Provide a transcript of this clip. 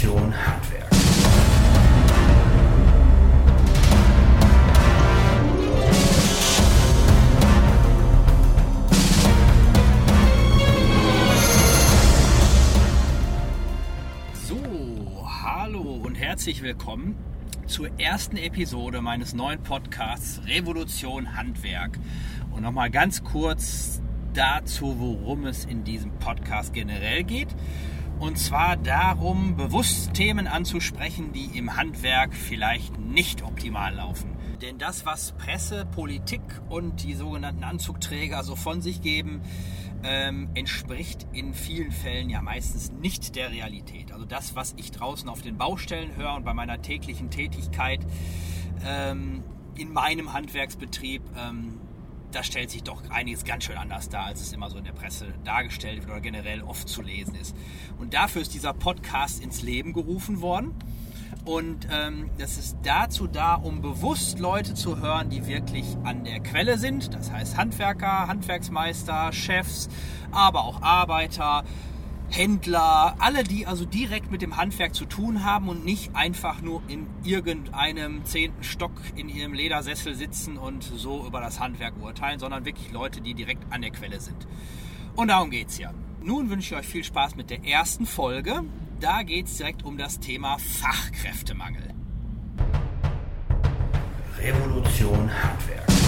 Revolution Handwerk. So, hallo und herzlich willkommen zur ersten Episode meines neuen Podcasts Revolution Handwerk. Und nochmal ganz kurz dazu, worum es in diesem Podcast generell geht. Und zwar darum, bewusst Themen anzusprechen, die im Handwerk vielleicht nicht optimal laufen. Denn das, was Presse, Politik und die sogenannten Anzugträger so von sich geben, ähm, entspricht in vielen Fällen ja meistens nicht der Realität. Also das, was ich draußen auf den Baustellen höre und bei meiner täglichen Tätigkeit ähm, in meinem Handwerksbetrieb, ähm, da stellt sich doch einiges ganz schön anders dar, als es immer so in der Presse dargestellt wird oder generell oft zu lesen ist. Und dafür ist dieser Podcast ins Leben gerufen worden. Und ähm, das ist dazu da, um bewusst Leute zu hören, die wirklich an der Quelle sind. Das heißt Handwerker, Handwerksmeister, Chefs, aber auch Arbeiter, Händler, alle, die also direkt mit dem Handwerk zu tun haben und nicht einfach nur in irgendeinem zehnten Stock in ihrem Ledersessel sitzen und so über das Handwerk urteilen, sondern wirklich Leute, die direkt an der Quelle sind. Und darum geht's ja. Nun wünsche ich euch viel Spaß mit der ersten Folge. Da geht's direkt um das Thema Fachkräftemangel. Revolution Handwerk.